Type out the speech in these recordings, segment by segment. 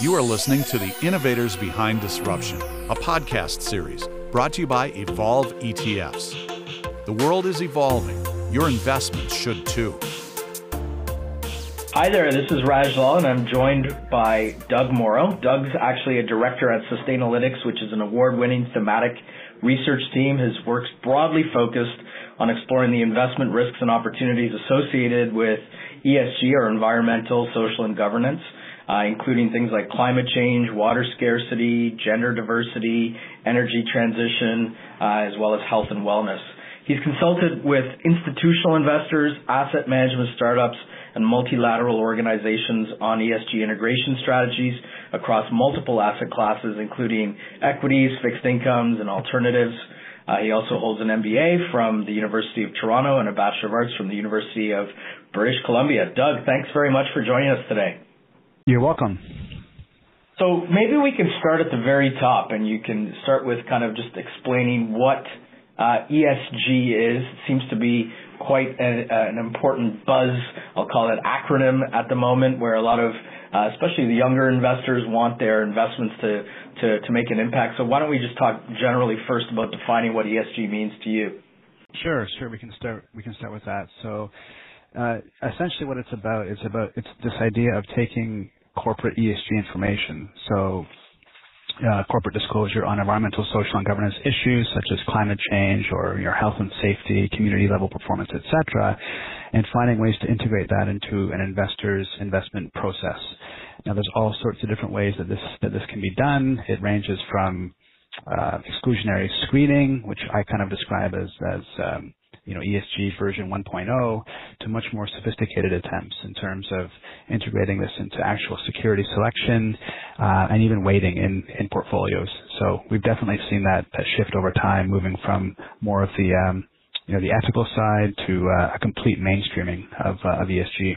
You are listening to The Innovators Behind Disruption, a podcast series brought to you by Evolve ETFs. The world is evolving. Your investments should too. Hi there, this is Raj Lal, and I'm joined by Doug Morrow. Doug's actually a director at Sustainalytics, which is an award winning thematic research team. His work's broadly focused on exploring the investment risks and opportunities associated with ESG or environmental, social, and governance. Uh, including things like climate change, water scarcity, gender diversity, energy transition, uh, as well as health and wellness. He's consulted with institutional investors, asset management startups, and multilateral organizations on ESG integration strategies across multiple asset classes, including equities, fixed incomes, and alternatives. Uh, he also holds an MBA from the University of Toronto and a Bachelor of Arts from the University of British Columbia. Doug, thanks very much for joining us today. You're welcome. So maybe we can start at the very top, and you can start with kind of just explaining what uh, ESG is. It seems to be quite a, an important buzz, I'll call it acronym at the moment, where a lot of, uh, especially the younger investors, want their investments to, to, to make an impact. So why don't we just talk generally first about defining what ESG means to you? Sure, sure. We can start. We can start with that. So, uh, essentially, what it's about is about it's this idea of taking corporate ESG information. So, uh, corporate disclosure on environmental, social, and governance issues such as climate change or your health and safety, community level performance, etc., and finding ways to integrate that into an investor's investment process. Now, there's all sorts of different ways that this that this can be done. It ranges from uh, exclusionary screening, which I kind of describe as as um, you know, ESG version 1.0 to much more sophisticated attempts in terms of integrating this into actual security selection uh, and even weighting in, in portfolios. So we've definitely seen that, that shift over time, moving from more of the um, you know the ethical side to uh, a complete mainstreaming of, uh, of ESG.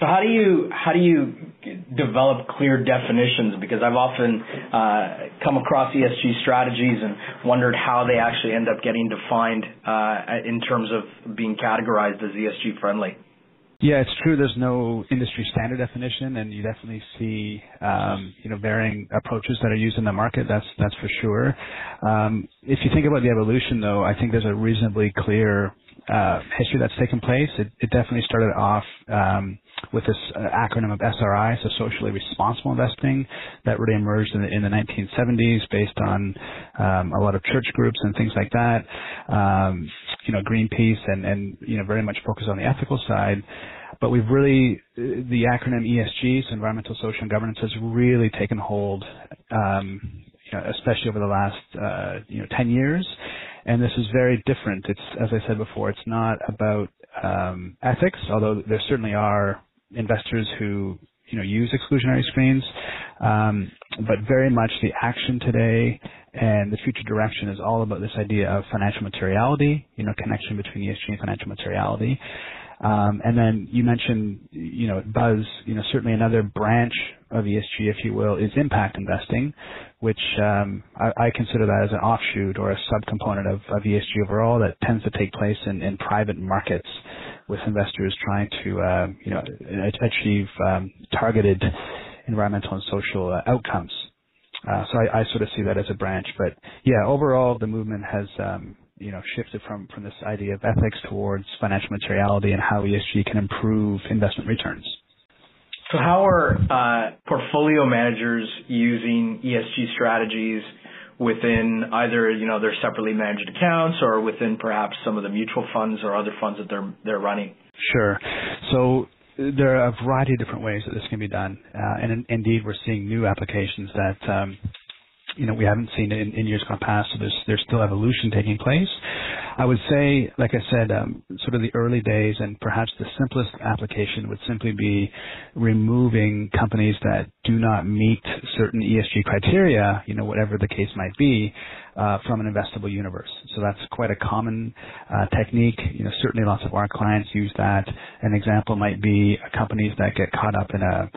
So how do you how do you develop clear definitions? Because I've often uh, come across ESG strategies and wondered how they actually end up getting defined uh, in terms of being categorized as ESG friendly. Yeah, it's true. There's no industry standard definition, and you definitely see, um, you know, varying approaches that are used in the market. That's that's for sure. Um, if you think about the evolution, though, I think there's a reasonably clear uh, history that's taken place. It, it definitely started off um, with this uh, acronym of SRI, so socially responsible investing, that really emerged in the, in the 1970s based on um, a lot of church groups and things like that. Um, you know, Greenpeace and, and you know very much focused on the ethical side. But we've really the acronym ESG, so environmental, social, and governance, has really taken hold, um, you know, especially over the last uh, you know 10 years. And this is very different. It's as I said before, it's not about um, ethics, although there certainly are investors who you know use exclusionary screens, um, but very much the action today and the future direction is all about this idea of financial materiality, you know, connection between ESG and financial materiality. Um, and then you mentioned, you know, Buzz, you know, certainly another branch of ESG, if you will, is impact investing, which um, I, I, consider that as an offshoot or a subcomponent of, of ESG overall that tends to take place in, in private markets with investors trying to, uh, you know, achieve um, targeted environmental and social uh, outcomes. Uh, so I, I, sort of see that as a branch, but yeah, overall the movement has, um, you know, shifted from from this idea of ethics towards financial materiality and how ESG can improve investment returns. So how are uh, portfolio managers using ESG strategies within either, you know, their separately managed accounts or within perhaps some of the mutual funds or other funds that they're they're running? Sure. So there are a variety of different ways that this can be done, uh, and in, indeed, we're seeing new applications that um, you know we haven't seen in, in years gone past. So there's there's still evolution taking place. I would say, like I said, um, sort of the early days, and perhaps the simplest application would simply be removing companies that do not meet certain ESG criteria, you know, whatever the case might be, uh, from an investable universe. So that's quite a common uh, technique. You know, certainly lots of our clients use that. An example might be companies that get caught up in a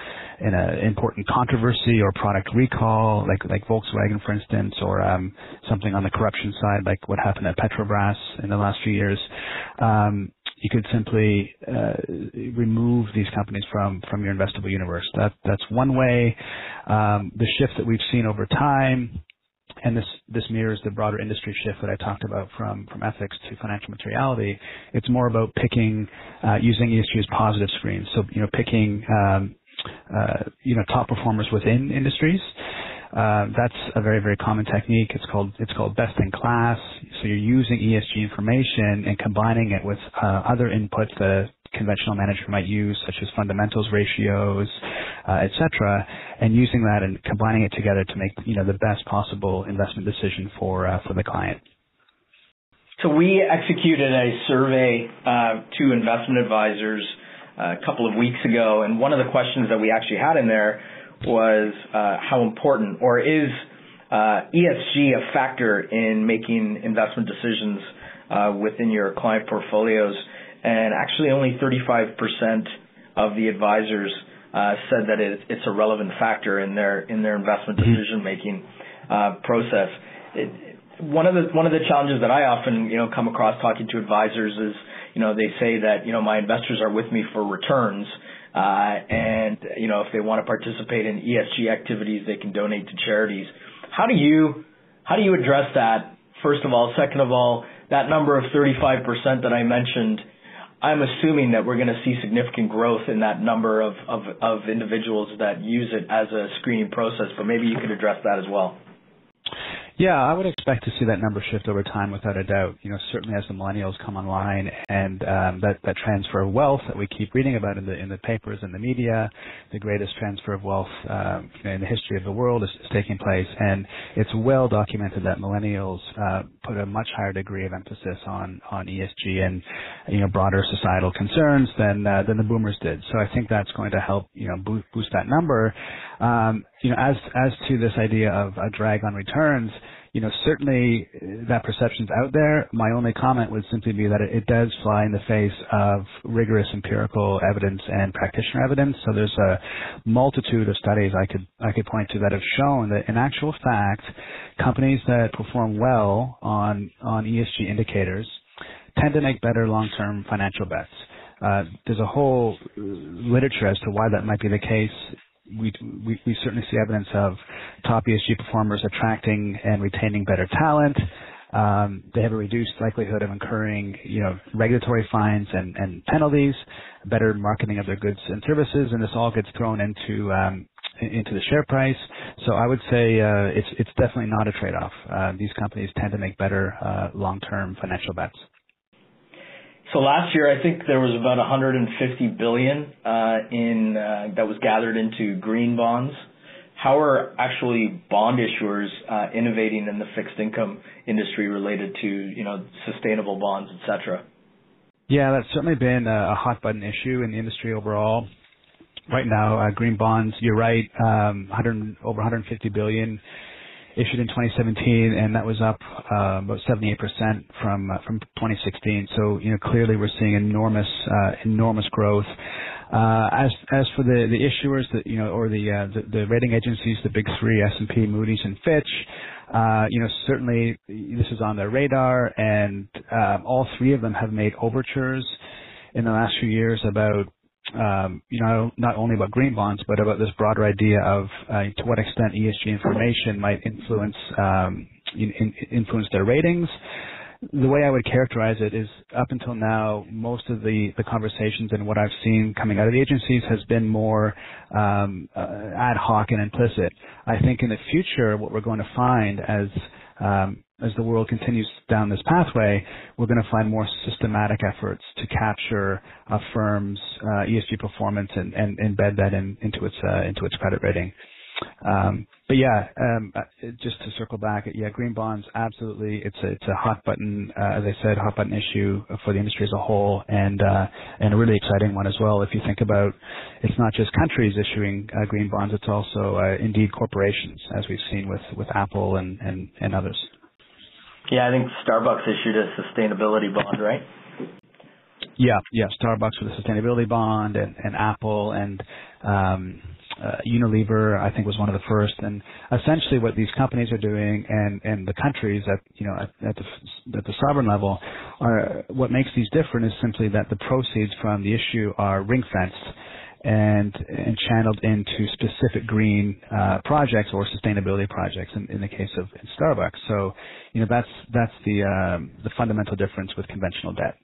in an important controversy or product recall, like like Volkswagen, for instance, or um, something on the corruption side, like what happened at Petrobras in the last few years. Um, you could simply uh, remove these companies from from your investable universe. That that's one way. Um, the shift that we've seen over time, and this this mirrors the broader industry shift that I talked about from from ethics to financial materiality. It's more about picking uh, using ESG as positive screens. So you know picking um, uh, you know top performers within industries. Uh, that's a very, very common technique. It's called it's called best in class. So you're using ESG information and combining it with uh, other inputs that conventional manager might use, such as fundamentals ratios, uh, etc., and using that and combining it together to make you know the best possible investment decision for uh, for the client. So we executed a survey uh, to investment advisors uh, a couple of weeks ago, and one of the questions that we actually had in there was uh, how important or is uh, ESG a factor in making investment decisions within your client portfolios? And actually, only 35% of the advisors uh, said that it, it's a relevant factor in their in their investment mm-hmm. decision making uh, process. It, one of the one of the challenges that I often you know come across talking to advisors is you know they say that you know my investors are with me for returns uh, and you know, if they want to participate in ESG activities, they can donate to charities. How do you how do you address that? First of all, second of all, that number of 35% that I mentioned, I'm assuming that we're going to see significant growth in that number of, of, of individuals that use it as a screening process, but maybe you could address that as well. Yeah, I would expect to see that number shift over time without a doubt. You know, certainly as the millennials come online and um, that that transfer of wealth that we keep reading about in the in the papers and the media, the greatest transfer of wealth um, you know, in the history of the world is, is, taking place, and it's well documented that millennials uh, put a much higher degree of emphasis on on ESG and you know broader societal concerns than uh, than the boomers did. So I think that's going to help you know boost, boost that number. Um, you know, as as to this idea of a drag on returns you know, certainly that perception's out there. My only comment would simply be that it, it, does fly in the face of rigorous empirical evidence and practitioner evidence. So there's a multitude of studies I could I could point to that have shown that in actual fact, companies that perform well on on ESG indicators tend to make better long-term financial bets. Uh, there's a whole literature as to why that might be the case we, we, we certainly see evidence of top ESG performers attracting and retaining better talent. Um, they have a reduced likelihood of incurring, you know, regulatory fines and, and penalties, better marketing of their goods and services, and this all gets thrown into um, into the share price. So I would say uh, it's it's definitely not a trade-off. Uh, these companies tend to make better uh, long-term financial bets. So last year, I think there was about 150 billion uh, in uh, that was gathered into green bonds. How are actually bond issuers uh, innovating in the fixed income industry related to you know sustainable bonds, et cetera? Yeah, that's certainly been a hot button issue in the industry overall. Right now, uh, green bonds, you're right, um, 100, over 150 billion issued in 2017, and that was up uh, about 78% from uh, from 2016. So you know clearly we're seeing enormous uh, enormous growth. Uh, as as for the the issuers that you know or the, uh, the, the rating agencies, the big three S&P, Moody's, and Fitch. Uh, you know, certainly this is on their radar, and um, all three of them have made overtures in the last few years about um, you know, not only about green bonds, but about this broader idea of uh, to what extent ESG information might influence um, in, influence their ratings. The way I would characterize it is, up until now, most of the, the conversations and what I've seen coming out of the agencies has been more um, uh, ad hoc and implicit. I think in the future, what we're going to find as um, as the world continues down this pathway, we're going to find more systematic efforts to capture a firm's uh, ESG performance and, and, embed that in, into its uh, into its credit rating. Um, but yeah, um, uh, just to circle back, yeah, green bonds, absolutely, it's a it's a hot button, uh, as I said, hot button issue for the industry as a whole, and uh, and a really exciting one as well. If you think about, it's not just countries issuing uh, green bonds; it's also uh, indeed corporations, as we've seen with with Apple and and, and others. Yeah, I think Starbucks issued a sustainability bond, right? Yeah, yeah, Starbucks with a sustainability bond, and, and Apple, and um, uh, Unilever, I think, was one of the first. And essentially, what these companies are doing, and and the countries at you know at, at the at the sovereign level, are what makes these different is simply that the proceeds from the issue are ring fenced and and channeled into specific green uh, projects or sustainability projects in, in the case of Starbucks. So, you know, that's that's the um, the fundamental difference with conventional debt.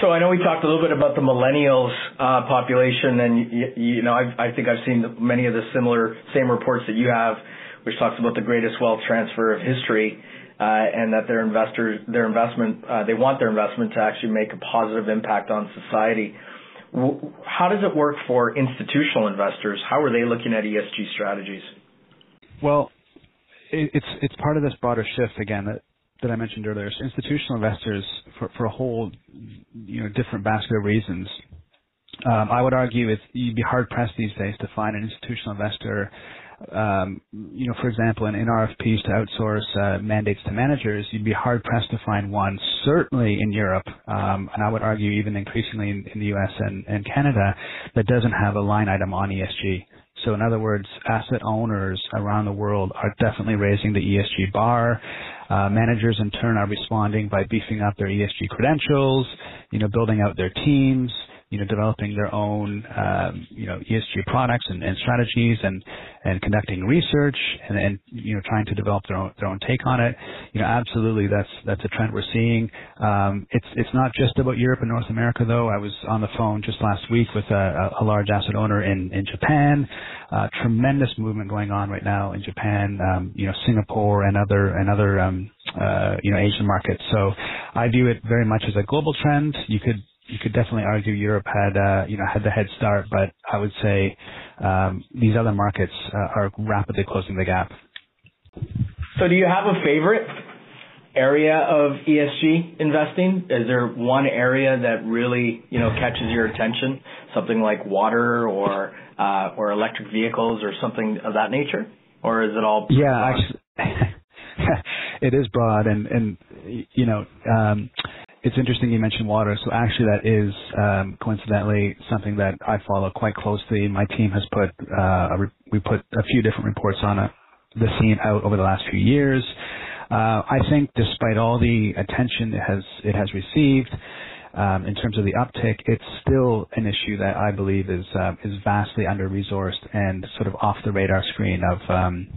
So I know we talked a little bit about the millennials uh, population, and you, you know I've, I think I've seen many of the similar same reports that you have, which talks about the greatest wealth transfer of history, uh, and that their investors, their investment, uh, they want their investment to actually make a positive impact on society. How does it work for institutional investors? How are they looking at ESG strategies? Well, it's it's part of this broader shift again that that I mentioned earlier. So institutional investors, for for a whole you know different basket of reasons, um, I would argue it's you'd be hard pressed these days to find an institutional investor um, you know, for example, in, in RFPs to outsource uh, mandates to managers, you'd be hard pressed to find one, certainly in Europe, um, and I would argue even increasingly in, in the U.S. And, and Canada, that doesn't have a line item on ESG. So in other words, asset owners around the world are definitely raising the ESG bar. Uh, managers in turn are responding by beefing up their ESG credentials, you know, building out their teams, you know, developing their own, um, you know, ESG products and, and, strategies and, and conducting research and, and, you know, trying to develop their own, their own take on it. You know, absolutely that's, that's a trend we're seeing. Um, it's, it's not just about Europe and North America though. I was on the phone just last week with a, a large asset owner in, in Japan. Uh, tremendous movement going on right now in Japan, um, you know, Singapore and other, and other, um, uh, you know, Asian markets. So I view it very much as a global trend. You could you could definitely argue Europe had uh, you know had the head start, but I would say um, these other markets uh, are rapidly closing the gap. So, do you have a favorite area of ESG investing? Is there one area that really you know catches your attention? Something like water or uh, or electric vehicles or something of that nature, or is it all? Yeah, broad? actually, it is broad, and and you know. Um, it's interesting you mentioned water. So actually, that is um, coincidentally something that I follow quite closely. My team has put uh, we put a few different reports on it, the scene out over the last few years. Uh, I think, despite all the attention it has it has received um, in terms of the uptick, it's still an issue that I believe is uh, is vastly under resourced and sort of off the radar screen of um,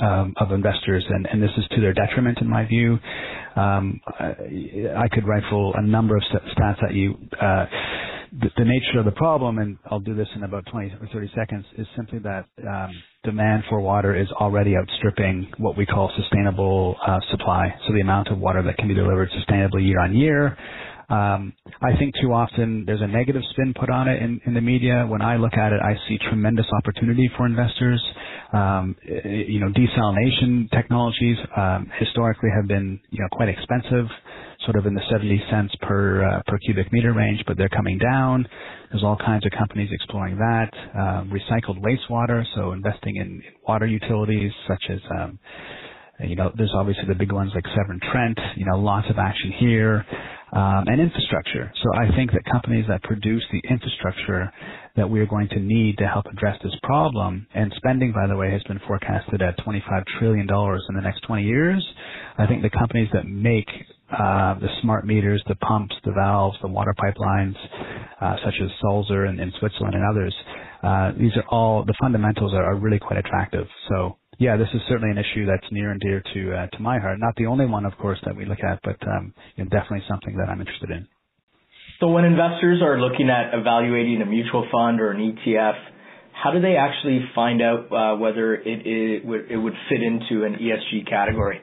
um, of investors, and, and this is to their detriment, in my view. Um, I, I could rifle a number of stats at you. Uh, the, the, nature of the problem, and I'll do this in about 20 or 30 seconds, is simply that um, demand for water is already outstripping what we call sustainable uh, supply. So the amount of water that can be delivered sustainably year on year. Um, I think too often there's a negative spin put on it in, in the media. When I look at it, I see tremendous opportunity for investors. Um, you know, desalination technologies um, historically have been you know quite expensive, sort of in the 70 cents per uh, per cubic meter range, but they're coming down. There's all kinds of companies exploring that. Um, recycled wastewater, so investing in water utilities such as um, you know, there's obviously the big ones like Severn Trent, you know, lots of action here um, and infrastructure. So I think that companies that produce the infrastructure that we are going to need to help address this problem, and spending, by the way, has been forecasted at $25 trillion in the next 20 years. I think the companies that make uh, the smart meters, the pumps, the valves, the water pipelines, uh, such as Sulzer in, in Switzerland and others, uh, these are all the fundamentals are, are really quite attractive. So yeah, this is certainly an issue that's near and dear to uh, to my heart. Not the only one, of course, that we look at, but um, you know, definitely something that I'm interested in. So when investors are looking at evaluating a mutual fund or an ETF, how do they actually find out uh, whether it, it, would, it would fit into an ESG category?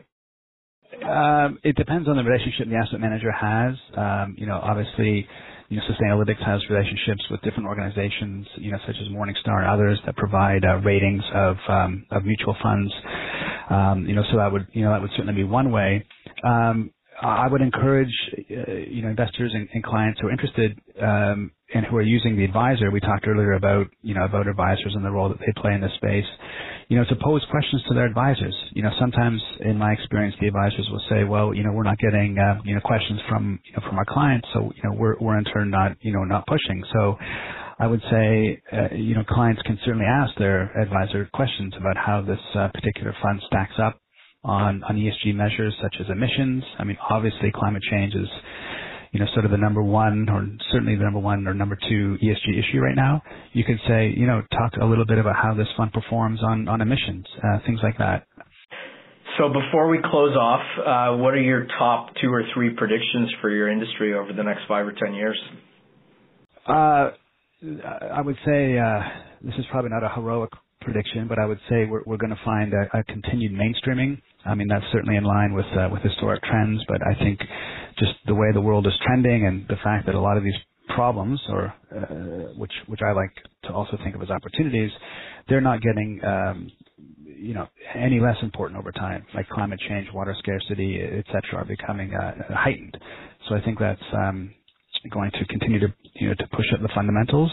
Um, it depends on the relationship the asset manager has. Um, you know, obviously, you know, Sustainalytics has relationships with different organizations, you know, such as Morningstar and others that provide uh, ratings of um, of mutual funds. Um, you know, so that would you know that would certainly be one way. Um, I would encourage uh, you know investors and, and, clients who are interested um, and who are using the advisor. We talked earlier about you know about advisors and the role that they play in this space you know, to pose questions to their advisors. You know, sometimes in my experience, the advisors will say, well, you know, we're not getting, uh, you know, questions from, you know, from our clients. So, you know, we're, we're in turn not, you know, not pushing. So I would say, uh, you know, clients can certainly ask their advisor questions about how this uh, particular fund stacks up on, on ESG measures such as emissions. I mean, obviously climate change is, you know, sort of the number one or certainly the number one or number two ESG issue right now. You could say, you know, talk a little bit about how this fund performs on, on emissions, uh, things like that. So before we close off, uh, what are your top two or three predictions for your industry over the next five or ten years? Uh, I would say uh, this is probably not a heroic prediction, but I would say we're, we're going to find a, a, continued mainstreaming. I mean, that's certainly in line with uh, with historic trends, but I think just the way the world is trending and the fact that a lot of these problems, or uh, which which I like to also think of as opportunities, they're not getting um, you know any less important over time. Like climate change, water scarcity, etc., are becoming uh, heightened. So I think that's um, going to continue to you know to push up the fundamentals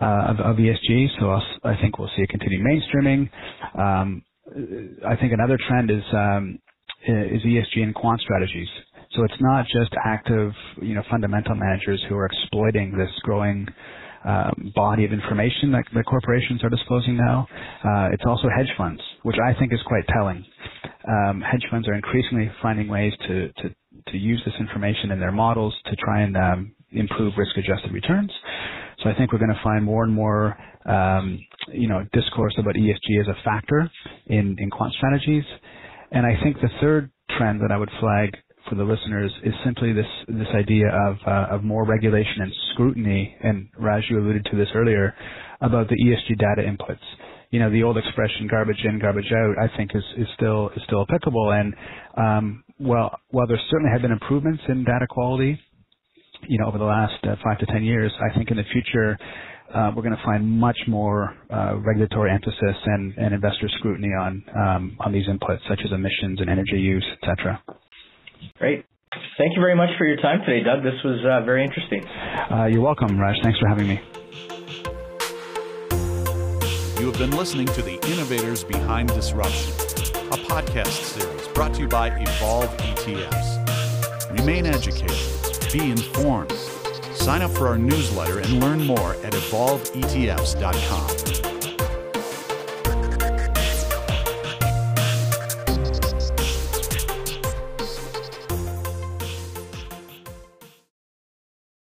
uh, of, of, ESG. So I'll, i think we'll see a continued mainstreaming. Um, I think another trend is um, is ESG and quant strategies. So it's not just active, you know, fundamental managers who are exploiting this growing um, body of information that the corporations are disclosing now. Uh, it's also hedge funds, which I think is quite telling. Um, hedge funds are increasingly finding ways to, to, to use this information in their models to try and um, improve risk-adjusted returns. So I think we're going to find more and more, um, you know, discourse about ESG as a factor in, in quant strategies. And I think the third trend that I would flag for the listeners is simply this this idea of uh, of more regulation and scrutiny. And Raj, you alluded to this earlier about the ESG data inputs. You know, the old expression "garbage in, garbage out" I think is is still is still applicable. And um, well, while there certainly have been improvements in data quality, you know, over the last uh, five to ten years, I think in the future. Uh, we're going to find much more uh, regulatory emphasis and, and investor scrutiny on um, on these inputs, such as emissions and energy use, et cetera. Great. Thank you very much for your time today, Doug. This was uh, very interesting. Uh, you're welcome, Raj. Thanks for having me. You have been listening to The Innovators Behind Disruption, a podcast series brought to you by Evolve ETFs. Remain educated, be informed. Sign up for our newsletter and learn more at evolveetfs.com.